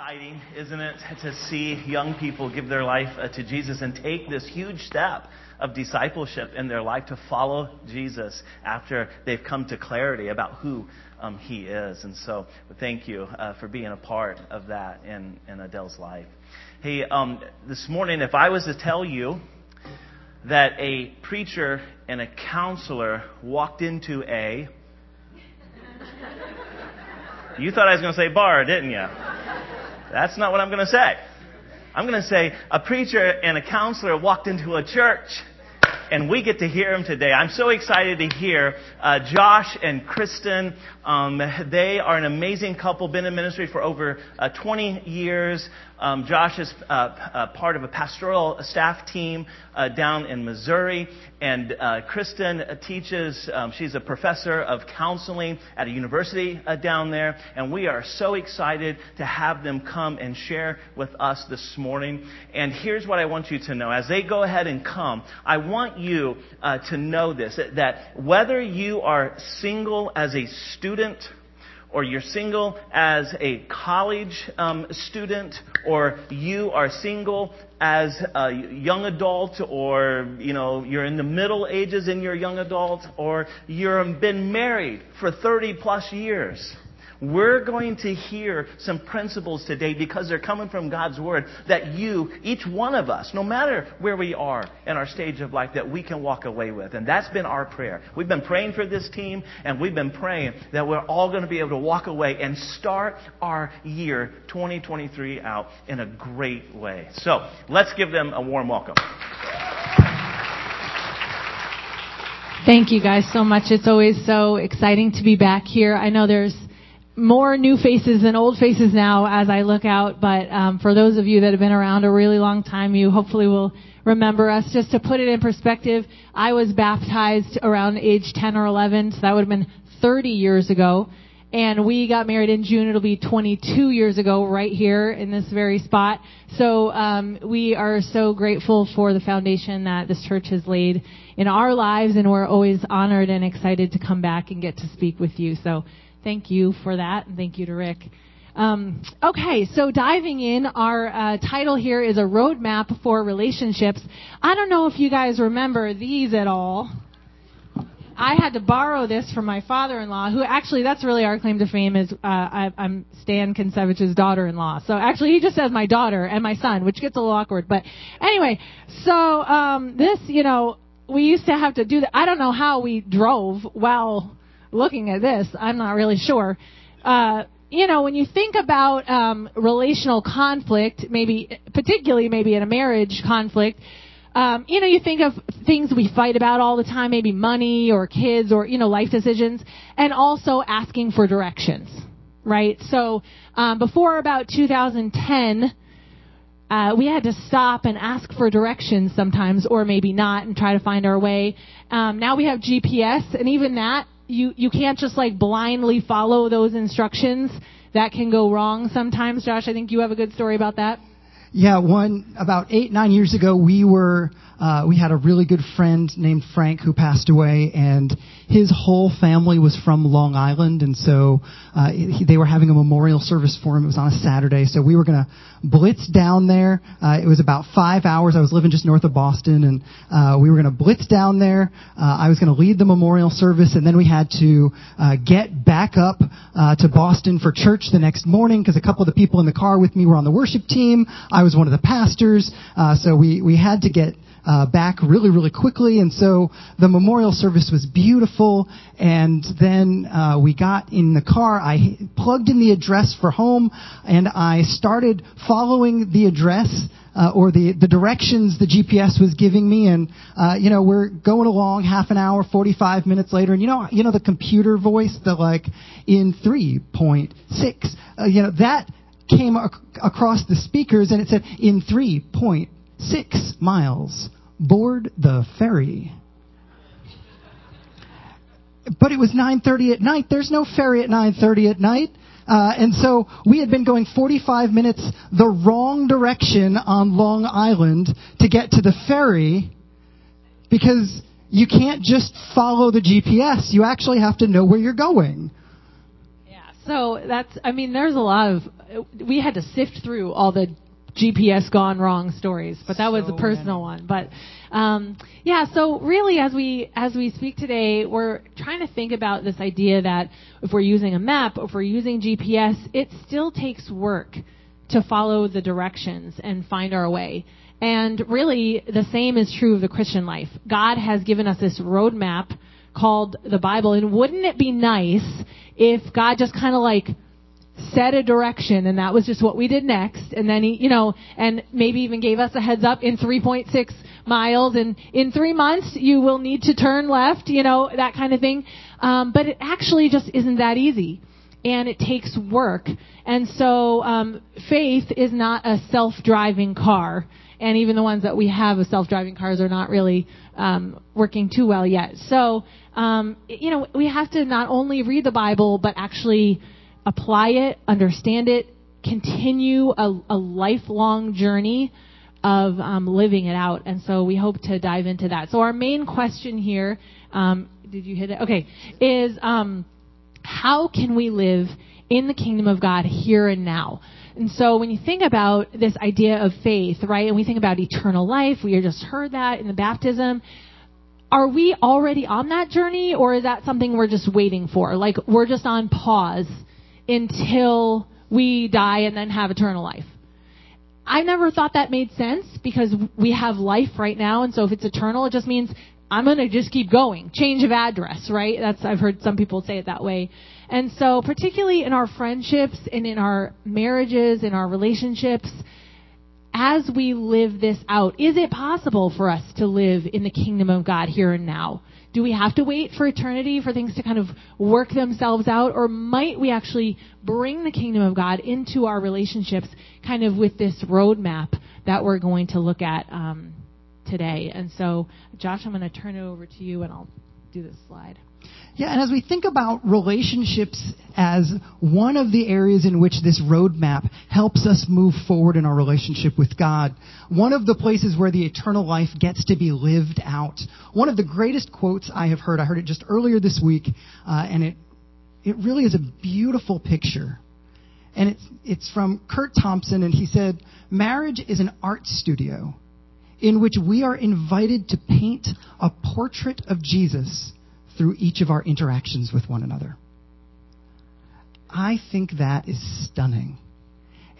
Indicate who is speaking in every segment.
Speaker 1: exciting, isn't it, to see young people give their life uh, to Jesus and take this huge step of discipleship in their life to follow Jesus after they've come to clarity about who um, He is. And so, thank you uh, for being a part of that in, in Adele's life. Hey, um, this morning, if I was to tell you that a preacher and a counselor walked into a you thought I was going to say bar, didn't you? That's not what I'm going to say. I'm going to say a preacher and a counselor walked into a church and we get to hear him today. I'm so excited to hear uh, Josh and Kristen. Um, they are an amazing couple, been in ministry for over uh, 20 years. Um, Josh is uh, uh, part of a pastoral staff team uh, down in Missouri, and uh, Kristen teaches. Um, she's a professor of counseling at a university uh, down there, and we are so excited to have them come and share with us this morning. And here's what I want you to know: as they go ahead and come, I want you uh, to know this: that whether you are single as a student or you're single as a college um, student, or you are single as a young adult, or you know you're in the middle ages in your young adult, or you've been married for 30 plus years. We're going to hear some principles today because they're coming from God's Word that you, each one of us, no matter where we are in our stage of life, that we can walk away with. And that's been our prayer. We've been praying for this team and we've been praying that we're all going to be able to walk away and start our year 2023 out in a great way. So let's give them a warm welcome.
Speaker 2: Thank you guys so much. It's always so exciting to be back here. I know there's more new faces than old faces now as I look out, but um, for those of you that have been around a really long time, you hopefully will remember us. Just to put it in perspective, I was baptized around age 10 or 11, so that would have been 30 years ago. And we got married in June. It'll be 22 years ago, right here in this very spot. So um, we are so grateful for the foundation that this church has laid in our lives, and we're always honored and excited to come back and get to speak with you. So Thank you for that, and thank you to Rick. Um, okay, so diving in, our uh, title here is a roadmap for relationships. I don't know if you guys remember these at all. I had to borrow this from my father-in-law, who actually that's really our claim to fame is uh, I, I'm Stan Kincevich's daughter-in-law. So actually, he just says my daughter and my son, which gets a little awkward. But anyway, so um, this, you know, we used to have to do that. I don't know how we drove while looking at this. I'm not really sure. Uh, you know, when you think about um, relational conflict, maybe particularly maybe in a marriage conflict, um, you know, you think of things we fight about all the time, maybe money or kids or you know life decisions, and also asking for directions, right? So um, before about 2010. Uh, we had to stop and ask for directions sometimes, or maybe not, and try to find our way. Um, now we have GPS, and even that you you can't just like blindly follow those instructions. That can go wrong sometimes. Josh, I think you have a good story about that.
Speaker 3: Yeah, one about eight nine years ago, we were uh, we had a really good friend named Frank who passed away, and his whole family was from Long Island, and so uh, he, they were having a memorial service for him. It was on a Saturday, so we were going to blitz down there. Uh, it was about five hours. I was living just north of Boston, and uh, we were going to blitz down there. Uh, I was going to lead the memorial service, and then we had to uh, get back up uh, to Boston for church the next morning because a couple of the people in the car with me were on the worship team. I was one of the pastors, uh, so we we had to get uh, back really, really quickly. And so the memorial service was beautiful. And then uh, we got in the car. I plugged in the address for home, and I started following the address. Uh, or the, the directions the GPS was giving me, and uh, you know we're going along half an hour, 45 minutes later, and you know you know the computer voice, the like in 3.6, uh, you know that came ac- across the speakers, and it said in 3.6 six miles, board the ferry. But it was 9:30 at night. There's no ferry at 9:30 at night. Uh, and so we had been going 45 minutes the wrong direction on Long Island to get to the ferry because you can't just follow the GPS. You actually have to know where you're going.
Speaker 2: Yeah, so that's, I mean, there's a lot of, we had to sift through all the GPS gone wrong stories, but that was a personal
Speaker 3: many.
Speaker 2: one. But um, yeah, so really, as we as we speak today, we're trying to think about this idea that if we're using a map, if we're using GPS, it still takes work to follow the directions and find our way. And really, the same is true of the Christian life. God has given us this roadmap called the Bible, and wouldn't it be nice if God just kind of like set a direction and that was just what we did next. And then he you know and maybe even gave us a heads up in 3.6 miles. And in three months you will need to turn left you know that kind of thing. Um, but it actually just isn't that easy and it takes work. And so um, faith is not a self-driving car and even the ones that we have of self-driving cars are not really um, working too well yet. So um, you know we have to not only read the bible but actually apply it, understand it, continue a, a lifelong journey of um, living it out. And so we hope to dive into that. So our main question here, um, did you hit it? Okay, is um, how can we live in the kingdom of God here and now? And so when you think about this idea of faith, right, and we think about eternal life, we just heard that in the baptism are we already on that journey or is that something we're just waiting for? Like we're just on pause until we die and then have eternal life. I never thought that made sense because we have life right now and so if it's eternal it just means I'm to just keep going. Change of address, right? That's I've heard some people say it that way. And so particularly in our friendships and in our marriages, in our relationships, as we live this out, is it possible for us to live in the kingdom of God here and now? Do we have to wait for eternity for things to kind of work themselves out? Or might we actually bring the kingdom of God into our relationships kind of with this roadmap that we're going to look at um, today? And so, Josh, I'm going to turn it over to you and I'll do this slide.
Speaker 3: Yeah, and as we think about relationships as one of the areas in which this roadmap helps us move forward in our relationship with God, one of the places where the eternal life gets to be lived out. One of the greatest quotes I have heard, I heard it just earlier this week, uh, and it it really is a beautiful picture. And it's it's from Curt Thompson, and he said, "Marriage is an art studio." In which we are invited to paint a portrait of Jesus through each of our interactions with one another. I think that is stunning.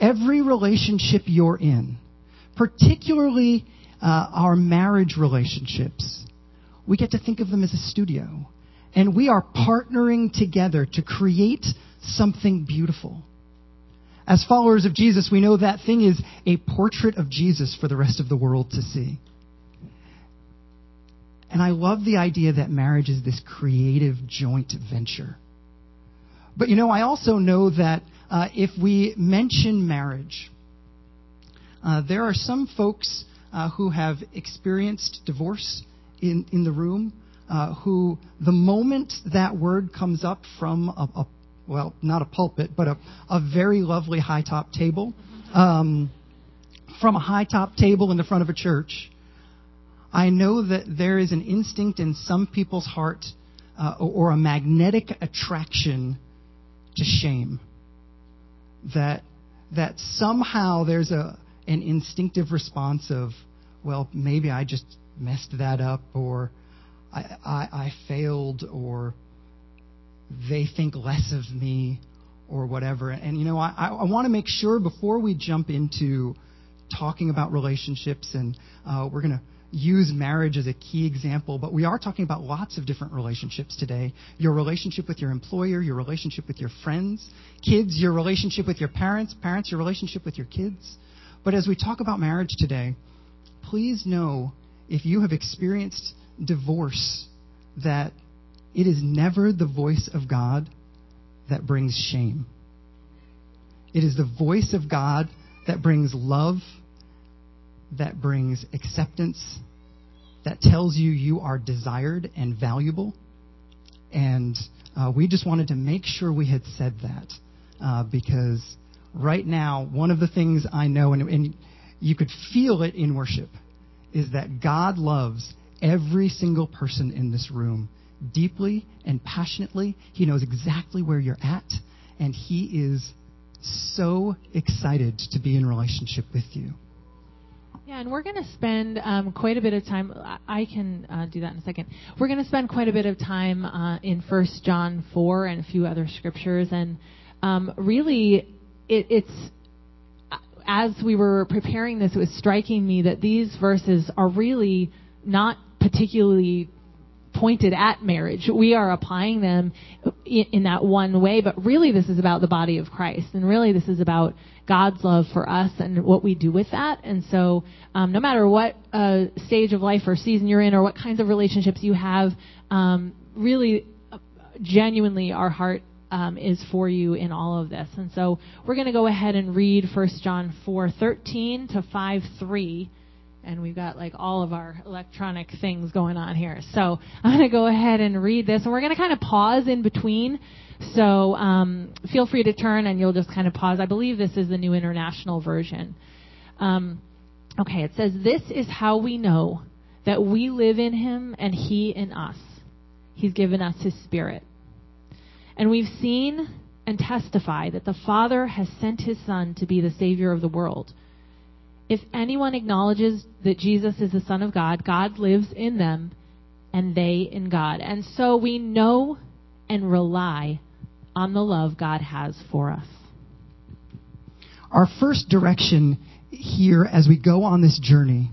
Speaker 3: Every relationship you're in, particularly uh, our marriage relationships, we get to think of them as a studio. And we are partnering together to create something beautiful. As followers of Jesus, we know that thing is a portrait of Jesus for the rest of the world to see. And I love the idea that marriage is this creative joint venture. But you know, I also know that uh, if we mention marriage, uh, there are some folks uh, who have experienced divorce in, in the room uh, who, the moment that word comes up from a, a well, not a pulpit, but a, a very lovely high top table, um, from a high top table in the front of a church, I know that there is an instinct in some people's heart uh, or a magnetic attraction to shame. That that somehow there's a an instinctive response of, well, maybe I just messed that up, or I, I, I failed, or they think less of me, or whatever. And you know, I, I want to make sure before we jump into talking about relationships, and uh, we're going to use marriage as a key example, but we are talking about lots of different relationships today. Your relationship with your employer, your relationship with your friends, kids, your relationship with your parents, parents, your relationship with your kids. But as we talk about marriage today, please know if you have experienced divorce that it is never the voice of God that brings shame. It is the voice of God that brings love that brings acceptance, that tells you you are desired and valuable. And uh, we just wanted to make sure we had said that uh, because right now, one of the things I know, and, and you could feel it in worship, is that God loves every single person in this room deeply and passionately. He knows exactly where you're at, and He is so excited to be in relationship with you.
Speaker 2: Yeah, and we're going to spend um, quite a bit of time. I can uh, do that in a second. We're going to spend quite a bit of time uh, in First John four and a few other scriptures, and um, really, it, it's as we were preparing this, it was striking me that these verses are really not particularly pointed at marriage. We are applying them in, that one way, but really this is about the body of Christ, and really this is about God's love for us and what we do with that. And so, um, no matter what uh, stage of life or season you're in, or what kinds of relationships you have, um, really, uh, genuinely, our heart um, is for you in all of this. And so, we're going to go ahead and read 1 John 4:13 to 5:3 and we've got like all of our electronic things going on here. So I'm going to go ahead and read this, and we're going to kind of pause in between. So um, feel free to turn, and you'll just kind of pause. I believe this is the New International Version. Um, okay, it says, This is how we know that we live in Him and He in us. He's given us His Spirit. And we've seen and testify that the Father has sent His Son to be the Savior of the world. If anyone acknowledges that Jesus is the Son of God, God lives in them and they in God. And so we know and rely on the love God has for us.
Speaker 3: Our first direction here as we go on this journey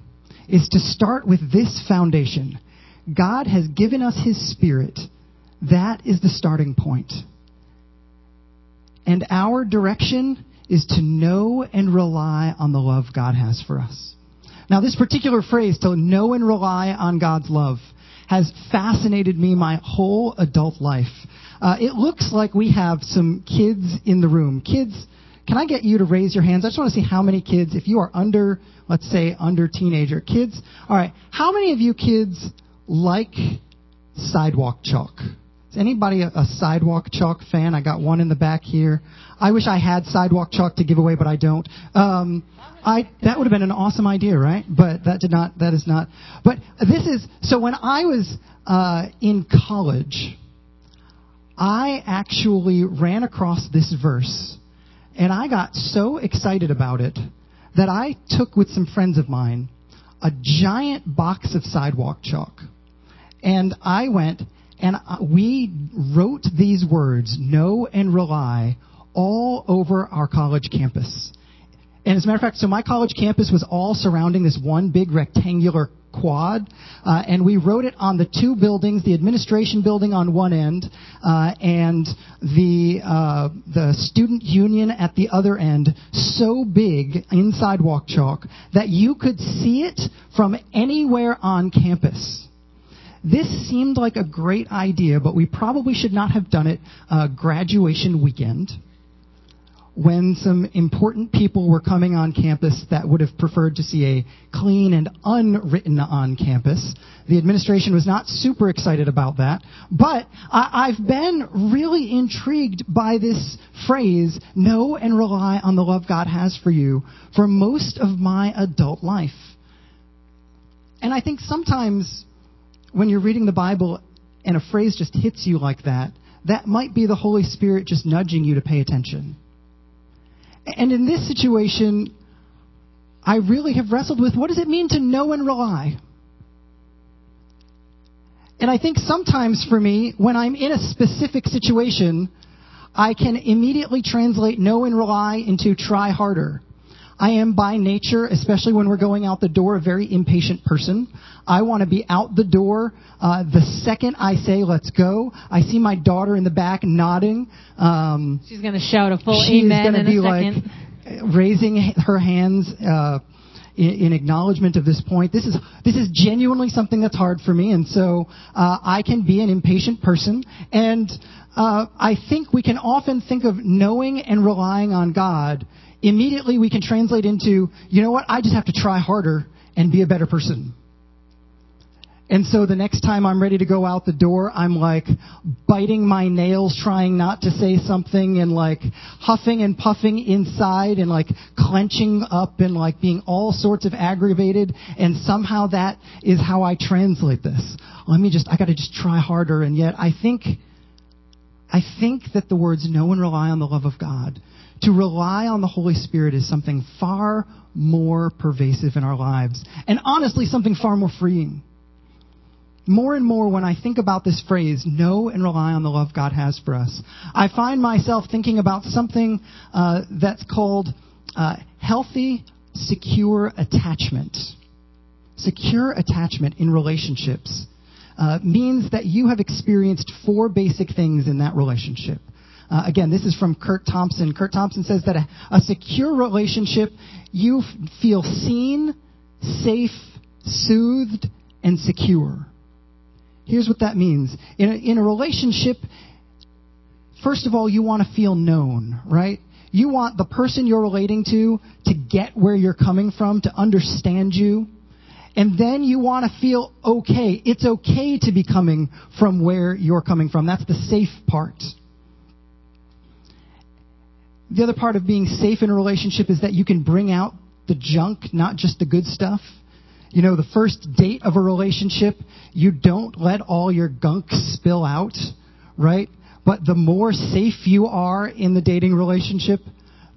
Speaker 3: is to start with this foundation. God has given us His Spirit. That is the starting point. And our direction is to know and rely on the love God has for us. Now, this particular phrase, to know and rely on God's love, has fascinated me my whole adult life. Uh, it looks like we have some kids in the room. Kids, can I get you to raise your hands? I just want to see how many kids, if you are under, let's say, under teenager. Kids, all right, how many of you kids like sidewalk chalk? Anybody a, a sidewalk chalk fan? I got one in the back here. I wish I had sidewalk chalk to give away, but I don't. Um, I that would have been an awesome idea, right? But that did not. That is not. But this is so. When I was uh, in college, I actually ran across this verse, and I got so excited about it that I took with some friends of mine a giant box of sidewalk chalk, and I went and we wrote these words, know and rely, all over our college campus. And as a matter of fact, so my college campus was all surrounding this one big rectangular quad, uh, and we wrote it on the two buildings, the administration building on one end, uh, and the uh, the student union at the other end, so big in sidewalk chalk that you could see it from anywhere on campus. This seemed like a great idea, but we probably should not have done it uh, graduation weekend when some important people were coming on campus that would have preferred to see a clean and unwritten on campus. The administration was not super excited about that. But I, have been really intrigued by this phrase, know and rely on the love God has for you, for most of my adult life. And I think sometimes when you're reading the Bible and a phrase just hits you like that, that might be the Holy Spirit just nudging you to pay attention. And in this situation, I really have wrestled with what does it mean to know and rely? And I think sometimes for me, when I'm in a specific situation, I can immediately translate know and rely into try harder. I am by nature, especially when we're going out the door, a very impatient person. I want to be out the door uh, the second I say "Let's go." I see my daughter in the back nodding.
Speaker 2: Um, she's going to shout a full amen in
Speaker 3: be
Speaker 2: a second.
Speaker 3: Like raising her hands. Uh, in, in, acknowledgement of this point. This is this is genuinely something that's hard for me, and so uh, I can be an impatient person. And uh, I think we can often think of knowing and relying on God immediately we can translate into, you know what, I just have to try harder and be a better person. And so the next time I'm ready to go out the door, I'm like biting my nails, trying not to say something, and like huffing and puffing inside, and like clenching up, and like being all sorts of aggravated. And somehow that is how I translate this. Let me just, I gotta just try harder. And yet I think I think that the words know and rely on the love of God, to rely on the Holy Spirit is something far more pervasive in our lives, and honestly, something far more freeing. More and more, when I think about this phrase, know and rely on the love God has for us, I find myself thinking about something uh, that's called uh, healthy, secure attachment. Secure attachment in relationships uh, means that you have experienced four basic things in that relationship. Uh, again, this is from Curt Thompson. Curt Thompson says that a, a secure relationship, you f- feel seen, safe, soothed, and secure. Here's what that means. In a, in a relationship, first of all, you want to feel known, right? You want the person you're relating to to get where you're coming from, to understand you. And then you want to feel okay. It's okay to be coming from where you're coming from. That's the safe part. The other part of being safe in a relationship is that you can bring out the junk, not just the good stuff. You know, the first date of a relationship, you don't let all your gunk spill out, right? But the more safe you are in the dating relationship,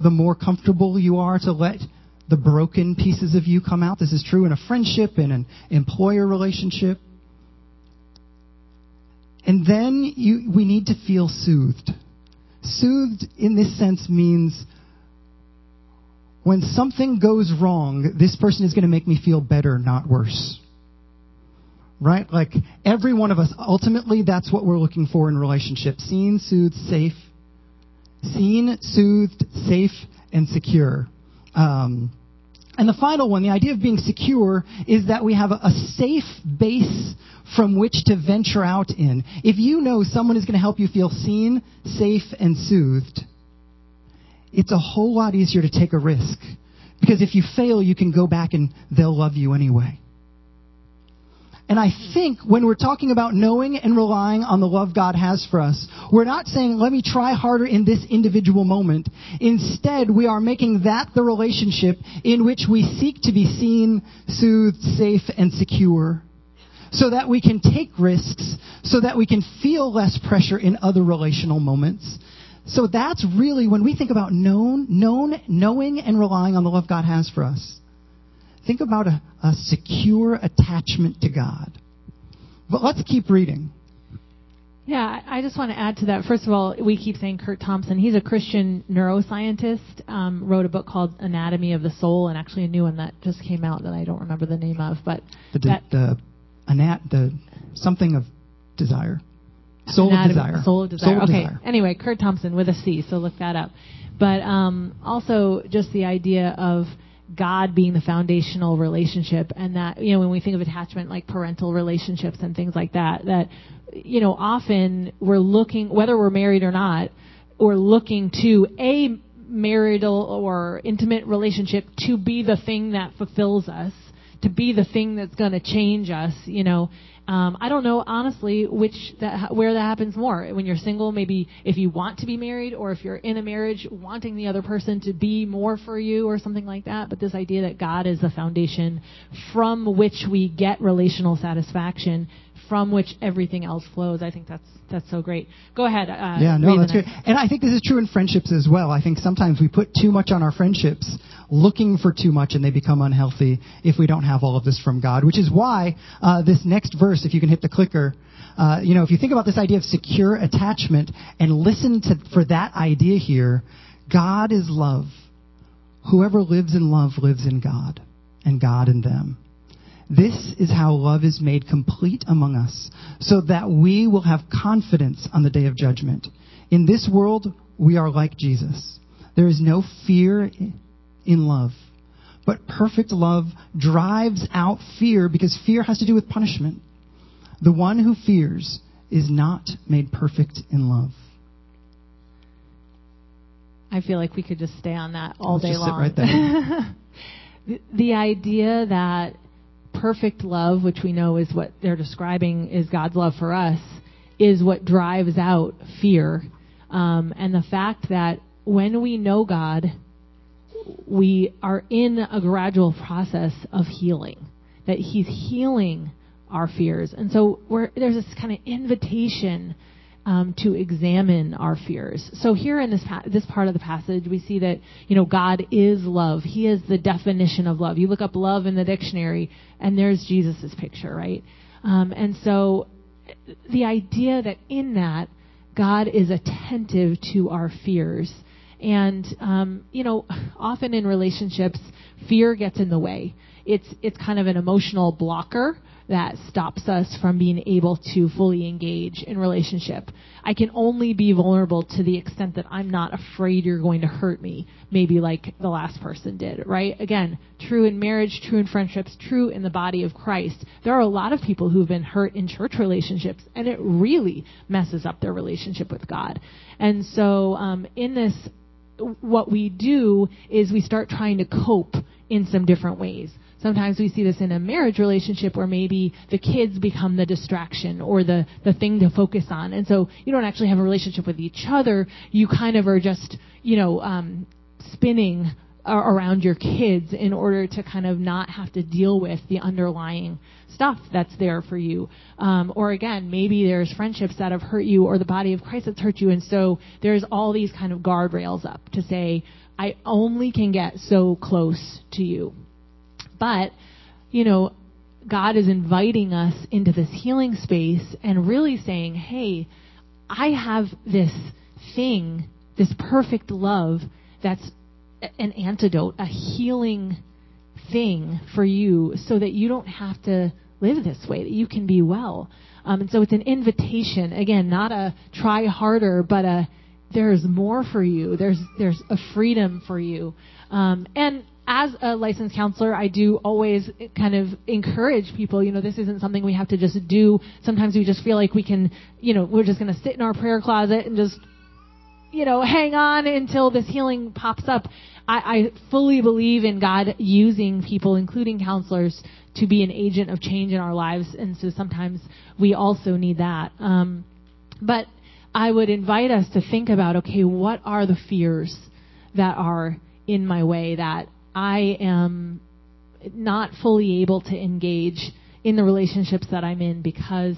Speaker 3: the more comfortable you are to let the broken pieces of you come out. This is true in a friendship, in an employer relationship. And then you, we need to feel soothed. Soothed in this sense means when something goes wrong, this person is going to make me feel better, not worse. Right? Like every one of us, ultimately, that's what we're looking for in relationships. Seen, soothed, safe. Seen, soothed, safe, and secure. Um, and the final one, the idea of being secure, is that we have a, safe base from which to venture out in. If you know someone is going to help you feel seen, safe, and soothed, it's a whole lot easier to take a risk. Because if you fail, you can go back and they'll love you anyway. And I think when we're talking about knowing and relying on the love God has for us, we're not saying, let me try harder in this individual moment. Instead, we are making that the relationship in which we seek to be seen, soothed, safe, and secure. So that we can take risks, so that we can feel less pressure in other relational moments. So that's really when we think about known, known, knowing and relying on the love God has for us. Think about a, a secure attachment to God. But let's keep reading.
Speaker 2: Yeah, I just want to add to that. First of all, we keep saying Curt Thompson. He's a Christian neuroscientist. Um, wrote a book called Anatomy of the Soul, and actually a new one that just came out that I don't remember the name of. But
Speaker 3: the
Speaker 2: that,
Speaker 3: the, anat the something of desire, soul
Speaker 2: Anatomy,
Speaker 3: of desire,
Speaker 2: soul of desire.
Speaker 3: Soul of
Speaker 2: okay.
Speaker 3: desire.
Speaker 2: Anyway, Curt Thompson with a C. So look that up. But um, also just the idea of God being the foundational relationship, and that you know when we think of attachment like parental relationships and things like that, that you know often we're looking whether we're married or not, we're looking to a marital or intimate relationship to be the thing that fulfills us, to be the thing that's going to change us, you know. Um, I don't know honestly which that where that happens more. When you're single, maybe if you want to be married, or if you're in a marriage, wanting the other person to be more for you, or something like that. But this idea that God is the foundation from which we get relational satisfaction, from which everything else flows. I think that's that's so great. Go ahead. Uh,
Speaker 3: yeah, no, that's good. And I think this is true in friendships as well. I think sometimes we put too much on our friendships, looking for too much, and they become unhealthy if we don't have all of this from God. Which is why uh, this next verse, if you can hit the clicker, uh, you know, if you think about this idea of secure attachment and listen to for that idea here, God is love. Whoever lives in love lives in God, and God in them. This is how love is made complete among us, so that we will have confidence on the day of judgment. In this world, we are like Jesus. There is no fear in love, but perfect love drives out fear because fear has to do with punishment. The one who fears is not made perfect in love.
Speaker 2: I feel like we could just stay on that all
Speaker 3: Let's
Speaker 2: day
Speaker 3: just sit
Speaker 2: long.
Speaker 3: right there.
Speaker 2: the, the idea that perfect love, which we know is what they're describing is God's love for us, is what drives out fear. Um, and the fact that when we know God, we are in a gradual process of healing, that He's healing our fears. And so there's this kind of invitation um, to examine our fears. So here in this pa- this part of the passage, we see that you know God is love. He is the definition of love. You look up love in the dictionary, and there's Jesus' picture, right? Um, and so the idea that in that God is attentive to our fears. And um, you know, often in relationships, fear gets in the way. It's it's kind of an emotional blocker that stops us from being able to fully engage in relationship. I can only be vulnerable to the extent that I'm not afraid you're going to hurt me, maybe like the last person did, right? Again, true in marriage, true in friendships, true in the body of Christ. There are a lot of people who've been hurt in church relationships, and it really messes up their relationship with God. And so, um, in this, what we do is we start trying to cope in some different ways. Sometimes we see this in a marriage relationship where maybe the kids become the distraction or the, the thing to focus on. And so you don't actually have a relationship with each other. You kind of are just, you know, um, spinning around your kids in order to kind of not have to deal with the underlying stuff that's there for you. Um, or again, maybe there's friendships that have hurt you or the body of Christ that's hurt you. And so there's all these kind of guardrails up to say, I only can get so close to you. But, you know, God is inviting us into this healing space and really saying, hey, I have this thing, this perfect love that's an antidote, a healing thing for you so that you don't have to live this way, that you can be well. Um, and so it's an invitation, again, not a try harder, but a there's more for you. There's there's a freedom for you. Um, and as a licensed counselor, I do always kind of encourage people, you know, this isn't something we have to just do. Sometimes we just feel like we can, you know, we're just going to sit in our prayer closet and just, you know, hang on until this healing pops up. I, I fully believe in God using people, including counselors, to be an agent of change in our lives. And so sometimes we also need that. Um, but I would invite us to think about, okay, what are the fears that are in my way that I am not fully able to engage in the relationships that I'm in because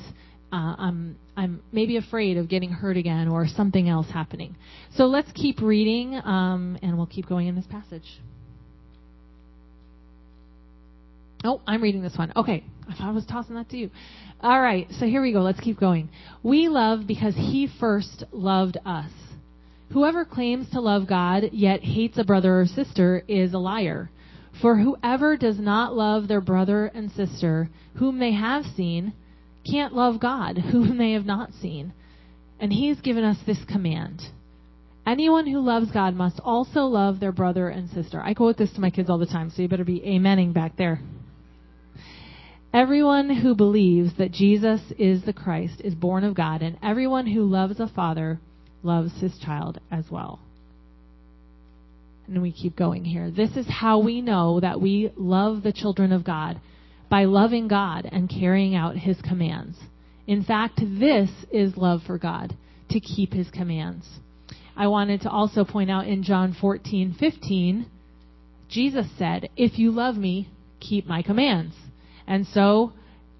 Speaker 2: uh, I'm I'm maybe afraid of getting hurt again or something else happening. So let's keep reading, um, and we'll keep going in this passage. Oh, I'm reading this one. Okay, I thought I was tossing that to you. All right, so here we go. Let's keep going. We love because He first loved us. Whoever claims to love God yet hates a brother or sister is a liar. For whoever does not love their brother and sister whom they have seen can't love God whom they have not seen. And He's given us this command. Anyone who loves God must also love their brother and sister. I quote this to my kids all the time, so you better be amening back there. Everyone who believes that Jesus is the Christ is born of God, and everyone who loves a father loves his child as well. And we keep going here. This is how we know that we love the children of God by loving God and carrying out his commands. In fact, this is love for God, to keep his commands. I wanted to also point out in John 14:15, Jesus said, "If you love me, keep my commands." And so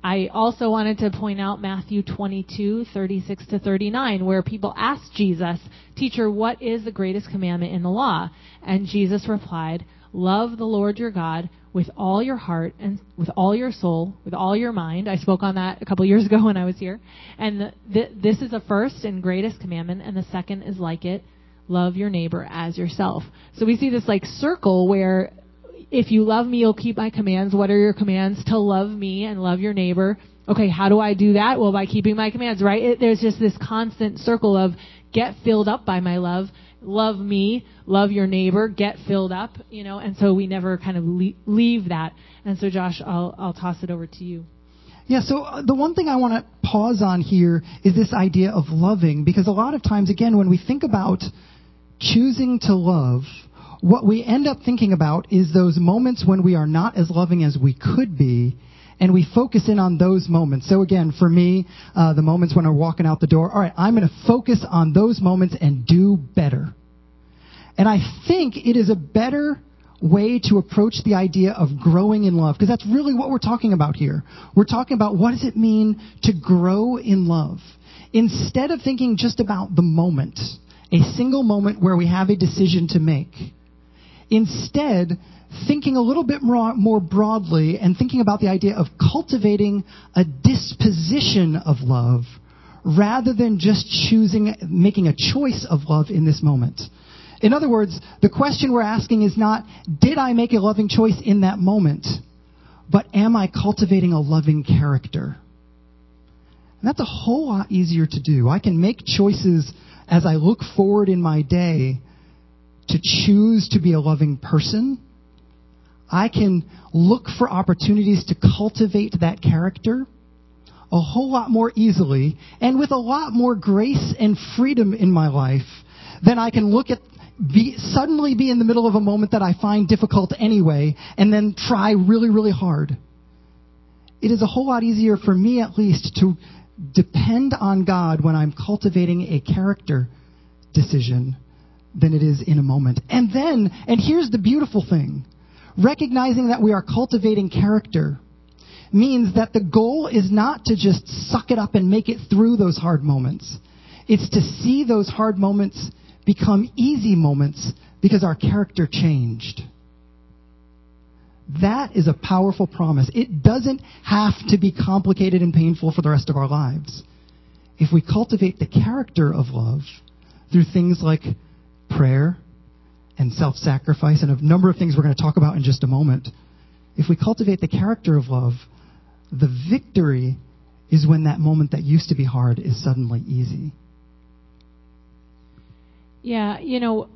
Speaker 2: I also wanted to point out Matthew 22, 36 to 39, where people asked Jesus, Teacher, what is the greatest commandment in the law? And Jesus replied, Love the Lord your God with all your heart and with all your soul, with all your mind. I spoke on that a couple years ago when I was here. And the, this is the first and greatest commandment, and the second is like it love your neighbor as yourself. So we see this like circle where if you love me, you'll keep my commands. What are your commands? To love me and love your neighbor. Okay, how do I do that? Well, by keeping my commands, right? It, there's just this constant circle of get filled up by my love, love me, love your neighbor, get filled up, you know, and so we never kind of leave that. And so, Josh, I'll, I'll toss it over to you.
Speaker 3: Yeah, so uh, the one thing I want to pause on here is this idea of loving, because a lot of times, again, when we think about choosing to love, what we end up thinking about is those moments when we are not as loving as we could be, and we focus in on those moments. So again, for me, uh, the moments when I'm walking out the door, all right, I'm going to focus on those moments and do better. And I think it is a better way to approach the idea of growing in love, because that's really what we're talking about here. We're talking about what does it mean to grow in love. Instead of thinking just about the moment, a single moment where we have a decision to make, instead, thinking a little bit more, broadly and thinking about the idea of cultivating a disposition of love rather than just choosing, making a choice of love in this moment. In other words, the question we're asking is not, did I make a loving choice in that moment? But am I cultivating a loving character? And that's a whole lot easier to do. I can make choices as I look forward in my day to choose to be a loving person. I can look for opportunities to cultivate that character a whole lot more easily and with a lot more grace and freedom in my life than I can look at be, suddenly be in the middle of a moment that I find difficult anyway and then try really, really hard. It is a whole lot easier for me at least to depend on God when I'm cultivating a character decision than it is in a moment. And then, and here's the beautiful thing, recognizing that we are cultivating character means that the goal is not to just suck it up and make it through those hard moments. It's to see those hard moments become easy moments because our character changed. That is a powerful promise. It doesn't have to be complicated and painful for the rest of our lives. If we cultivate the character of love through things like prayer and self sacrifice and a number of things we're going to talk about in just a moment, if we cultivate the character of love, the victory is when that moment that used to be hard is suddenly easy.
Speaker 2: Yeah, you know,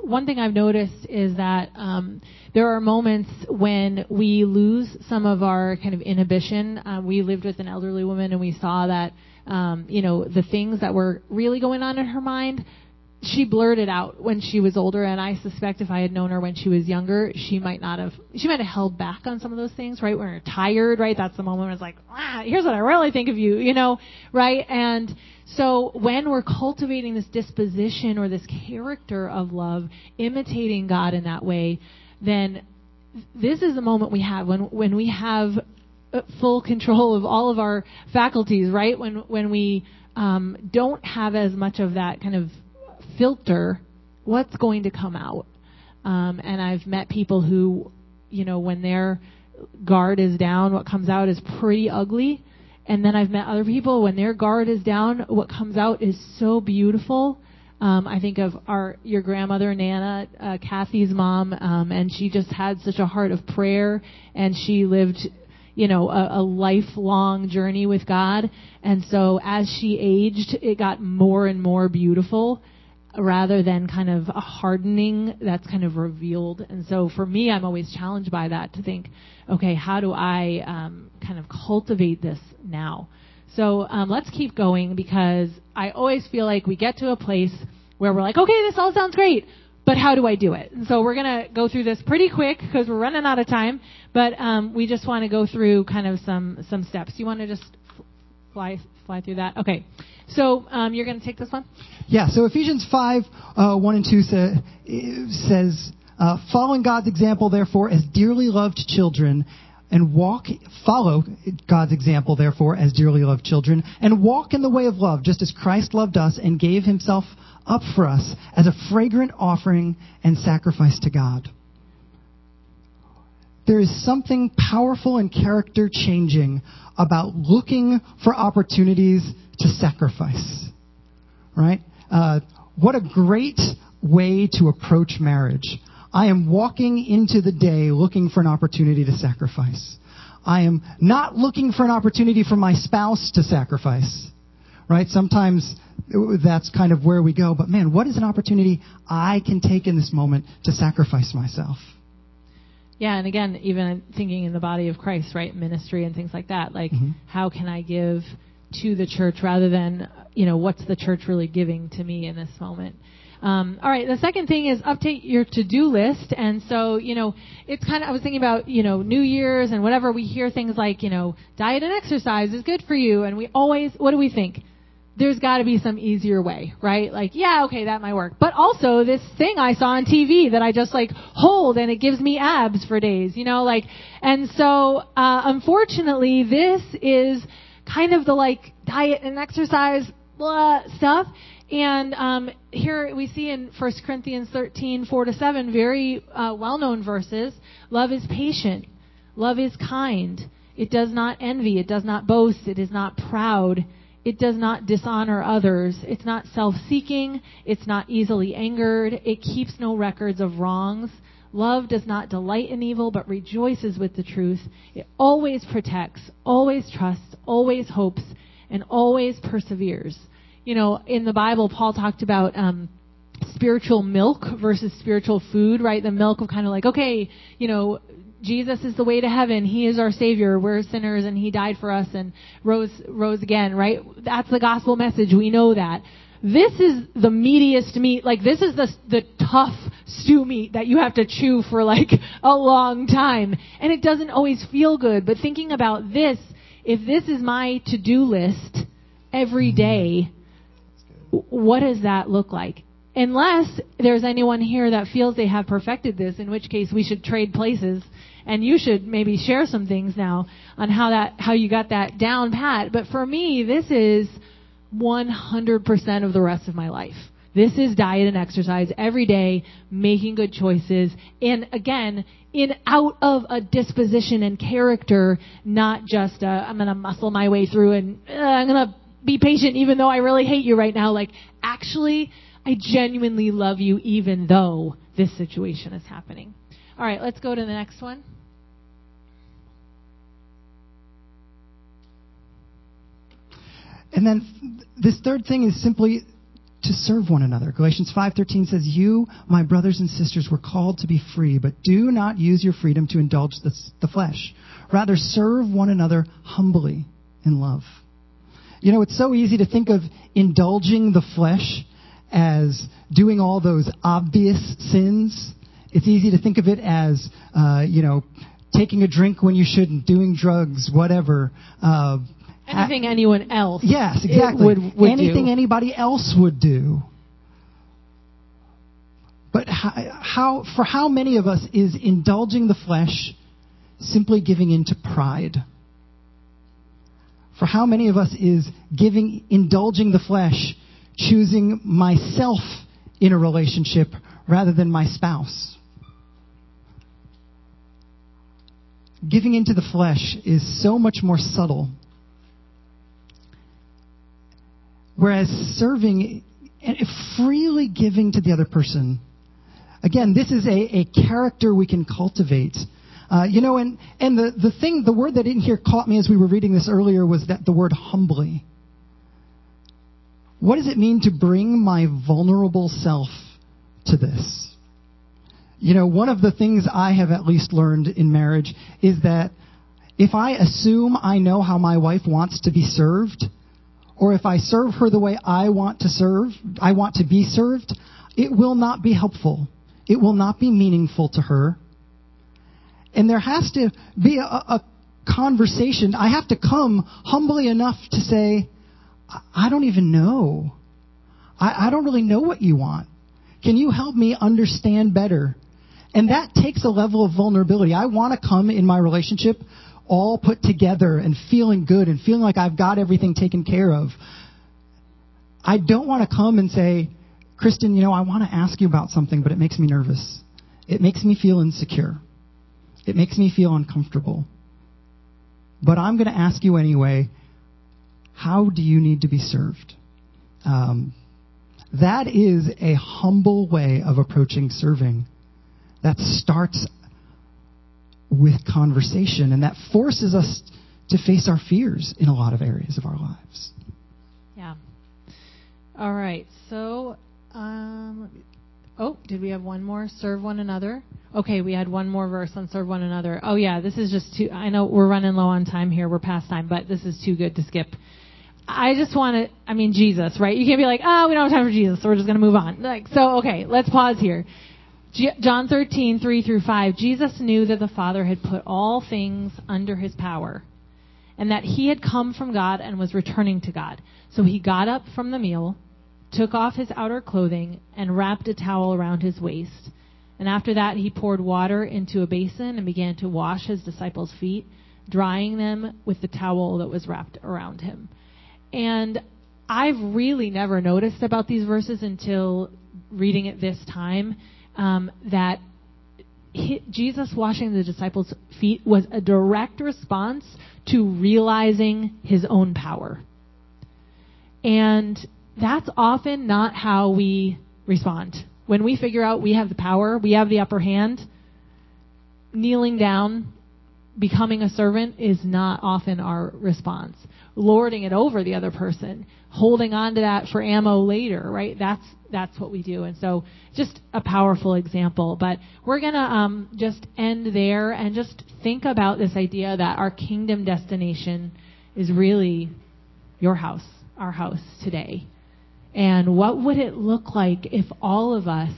Speaker 2: one thing I've noticed is that um, there are moments when we lose some of our kind of inhibition. Uh, we lived with an elderly woman and we saw that, um, you know, the things that were really going on in her mind she blurted out when she was older, and I suspect if I had known her when she was younger, she might not have. She might have held back on some of those things, right? When you're tired, right? That's the moment where it's like, ah, here's what I really think of you, you know, right? And so when we're cultivating this disposition or this character of love, imitating God in that way, then this is the moment we have when when we have uh, full control of all of our faculties, right? When when we um, don't have as much of that kind of filter what's going to come out. Um, and I've met people who, you know, when their guard is down, what comes out is pretty ugly. And then I've met other people when their guard is down, what comes out is so beautiful. Um, I think of our your grandmother Nana, uh, Kathy's mom, um, and she just had such a heart of prayer, and she lived, you know, a, a lifelong journey with God. And so as she aged, it got more and more beautiful rather than kind of a hardening that's kind of revealed. And so for me, I'm always challenged by that to think, okay, how do I um, kind of cultivate this now? So um, let's keep going because I always feel like we get to a place where we're like, okay, this all sounds great, but how do I do it? And so we're going to go through this pretty quick because we're running out of time, but um, we just want to go through kind of some some steps. You want to just fly fly through that? Okay. So um, you're going to take this one?
Speaker 3: Yeah. So Ephesians 5, uh, 1 and 2 say, says, uh, following God's example, therefore, as dearly loved children, and walk, follow God's example, therefore, as dearly loved children, and walk in the way of love, just as Christ loved us and gave himself up for us as a fragrant offering and sacrifice to God. There is something powerful and character changing about looking for opportunities to sacrifice. Right? Uh, what a great way to approach marriage. I am walking into the day looking for an opportunity to sacrifice. I am not looking for an opportunity for my spouse to sacrifice. Right? Sometimes that's kind of where we go. But man, what is an opportunity I can take in this moment to sacrifice myself?
Speaker 2: Yeah, and again, even thinking in the body of Christ, right? Ministry and things like that. Like, mm-hmm. how can I give to the church rather than, you know, what's the church really giving to me in this moment? Um, all right, the second thing is update your to-do list. And so, you know, it's kind of, I was thinking about, you know, New Year's and whatever, we hear things like, you know, diet and exercise is good for you. And we always, what do we think? There's got to be some easier way, right? Like, yeah, okay, that might work. But also this thing I saw on TV that I just like hold and it gives me abs for days, you know, like, and so, uh, unfortunately, this is kind of the like diet and exercise blah stuff. And um, here we see in 1 Corinthians 13, 4 to 7, very uh, well known verses. Love is patient. Love is kind. It does not envy. It does not boast. It is not proud. It does not dishonor others. It's not self seeking. It's not easily angered. It keeps no records of wrongs. Love does not delight in evil, but rejoices with the truth. It always protects, always trusts, always hopes, and always perseveres. You know, in the Bible, Paul talked about um, spiritual milk versus spiritual food, right? The milk of kind of like, okay, you know, Jesus is the way to heaven. He is our Savior. We're sinners and He died for us and rose, rose again, right? That's the gospel message. We know that. This is the meatiest meat. Like this is the, the tough stew meat that you have to chew for like a long time. And it doesn't always feel good. But thinking about this, if this is my to-do list every day, what does that look like? Unless there's anyone here that feels they have perfected this, in which case we should trade places and you should maybe share some things now on how that how you got that down pat. But for me, this is 100% of the rest of my life. This is diet and exercise every day, making good choices, and again, in out of a disposition and character, not just i am going to muscle my way through and uh, I'm going to be patient even though I really hate you right now. Like, actually, I genuinely love you even though this situation is happening. All right, let's go to the next one.
Speaker 3: And then this third thing is simply to serve one another. Galatians 5:13 says, "You, my brothers and sisters, were called to be free, but do not use your freedom to indulge the, the flesh. Rather, serve one another humbly in love." You know, it's so easy to think of indulging the flesh as doing all those obvious sins. It's easy to think of it as, uh, you know, taking a drink when you shouldn't, doing drugs, whatever. Uh,
Speaker 2: Anything anyone else.
Speaker 3: Yes, exactly.
Speaker 2: Would, would
Speaker 3: Anything
Speaker 2: do.
Speaker 3: anybody else would do. But how, how, for how many of us is indulging the flesh simply giving in to pride? For how many of us is giving, indulging the flesh, choosing myself in a relationship rather than my spouse? Giving into the flesh is so much more subtle Whereas serving and freely giving to the other person, again, this is a, a character we can cultivate. Uh, you know, and, and the, the thing, the word that in here caught me as we were reading this earlier was that the word humbly. What does it mean to bring my vulnerable self to this? You know, one of the things I have at least learned in marriage is that if I assume I know how my wife wants to be served, or if I serve her the way I want to serve, I want to be served, it will not be helpful. It will not be meaningful to her. And there has to be a, a conversation. I have to come humbly enough to say, I don't even know. I, I don't really know what you want. Can you help me understand better? And that takes a level of vulnerability. I want to come in my relationship all put together and feeling good and feeling like I've got everything taken care of. I don't want to come and say, Kristen, you know, I want to ask you about something, but it makes me nervous. It makes me feel insecure. It makes me feel uncomfortable. But I'm going to ask you anyway, how do you need to be served? Um, that is a humble way of approaching serving that starts with conversation, and that forces us to face our fears in a lot of areas of our lives.
Speaker 2: Yeah. All right. So, um, oh, did we have one more? Serve one another. Okay, we had one more verse on serve one another. Oh yeah, this is just too. I know we're running low on time here. We're past time, but this is too good to skip. I just want to. I mean, Jesus, right? You can't be like, oh, we don't have time for Jesus, so we're just going to move on. Like, so okay, let's pause here. John 13, 3 through 5, Jesus knew that the Father had put all things under his power and that he had come from God and was returning to God. So he got up from the meal, took off his outer clothing, and wrapped a towel around his waist. And after that, he poured water into a basin and began to wash his disciples' feet, drying them with the towel that was wrapped around him. And I've really never noticed about these verses until reading it this time um, that he, Jesus washing the disciples' feet was a direct response to realizing his own power. And that's often not how we respond. When we figure out we have the power, we have the upper hand, kneeling down, becoming a servant is not often our response. Lording it over the other person, holding on to that for ammo later, right? That's that's what we do. And so, just a powerful example. But we're gonna um, just end there and just think about this idea that our kingdom destination is really your house, our house today. And what would it look like if all of us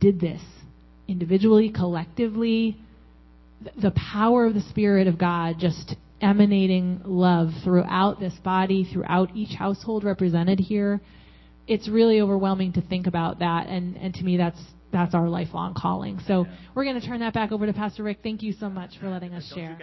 Speaker 2: did this individually, collectively? The power of the Spirit of God just emanating love throughout this body, throughout each household represented here. It's really overwhelming to think about that, and, and to me, that's that's our lifelong calling. So
Speaker 1: Yeah.
Speaker 2: we're going to turn that back over to Pastor Rick. Thank you so much for letting us
Speaker 1: Don't
Speaker 2: share.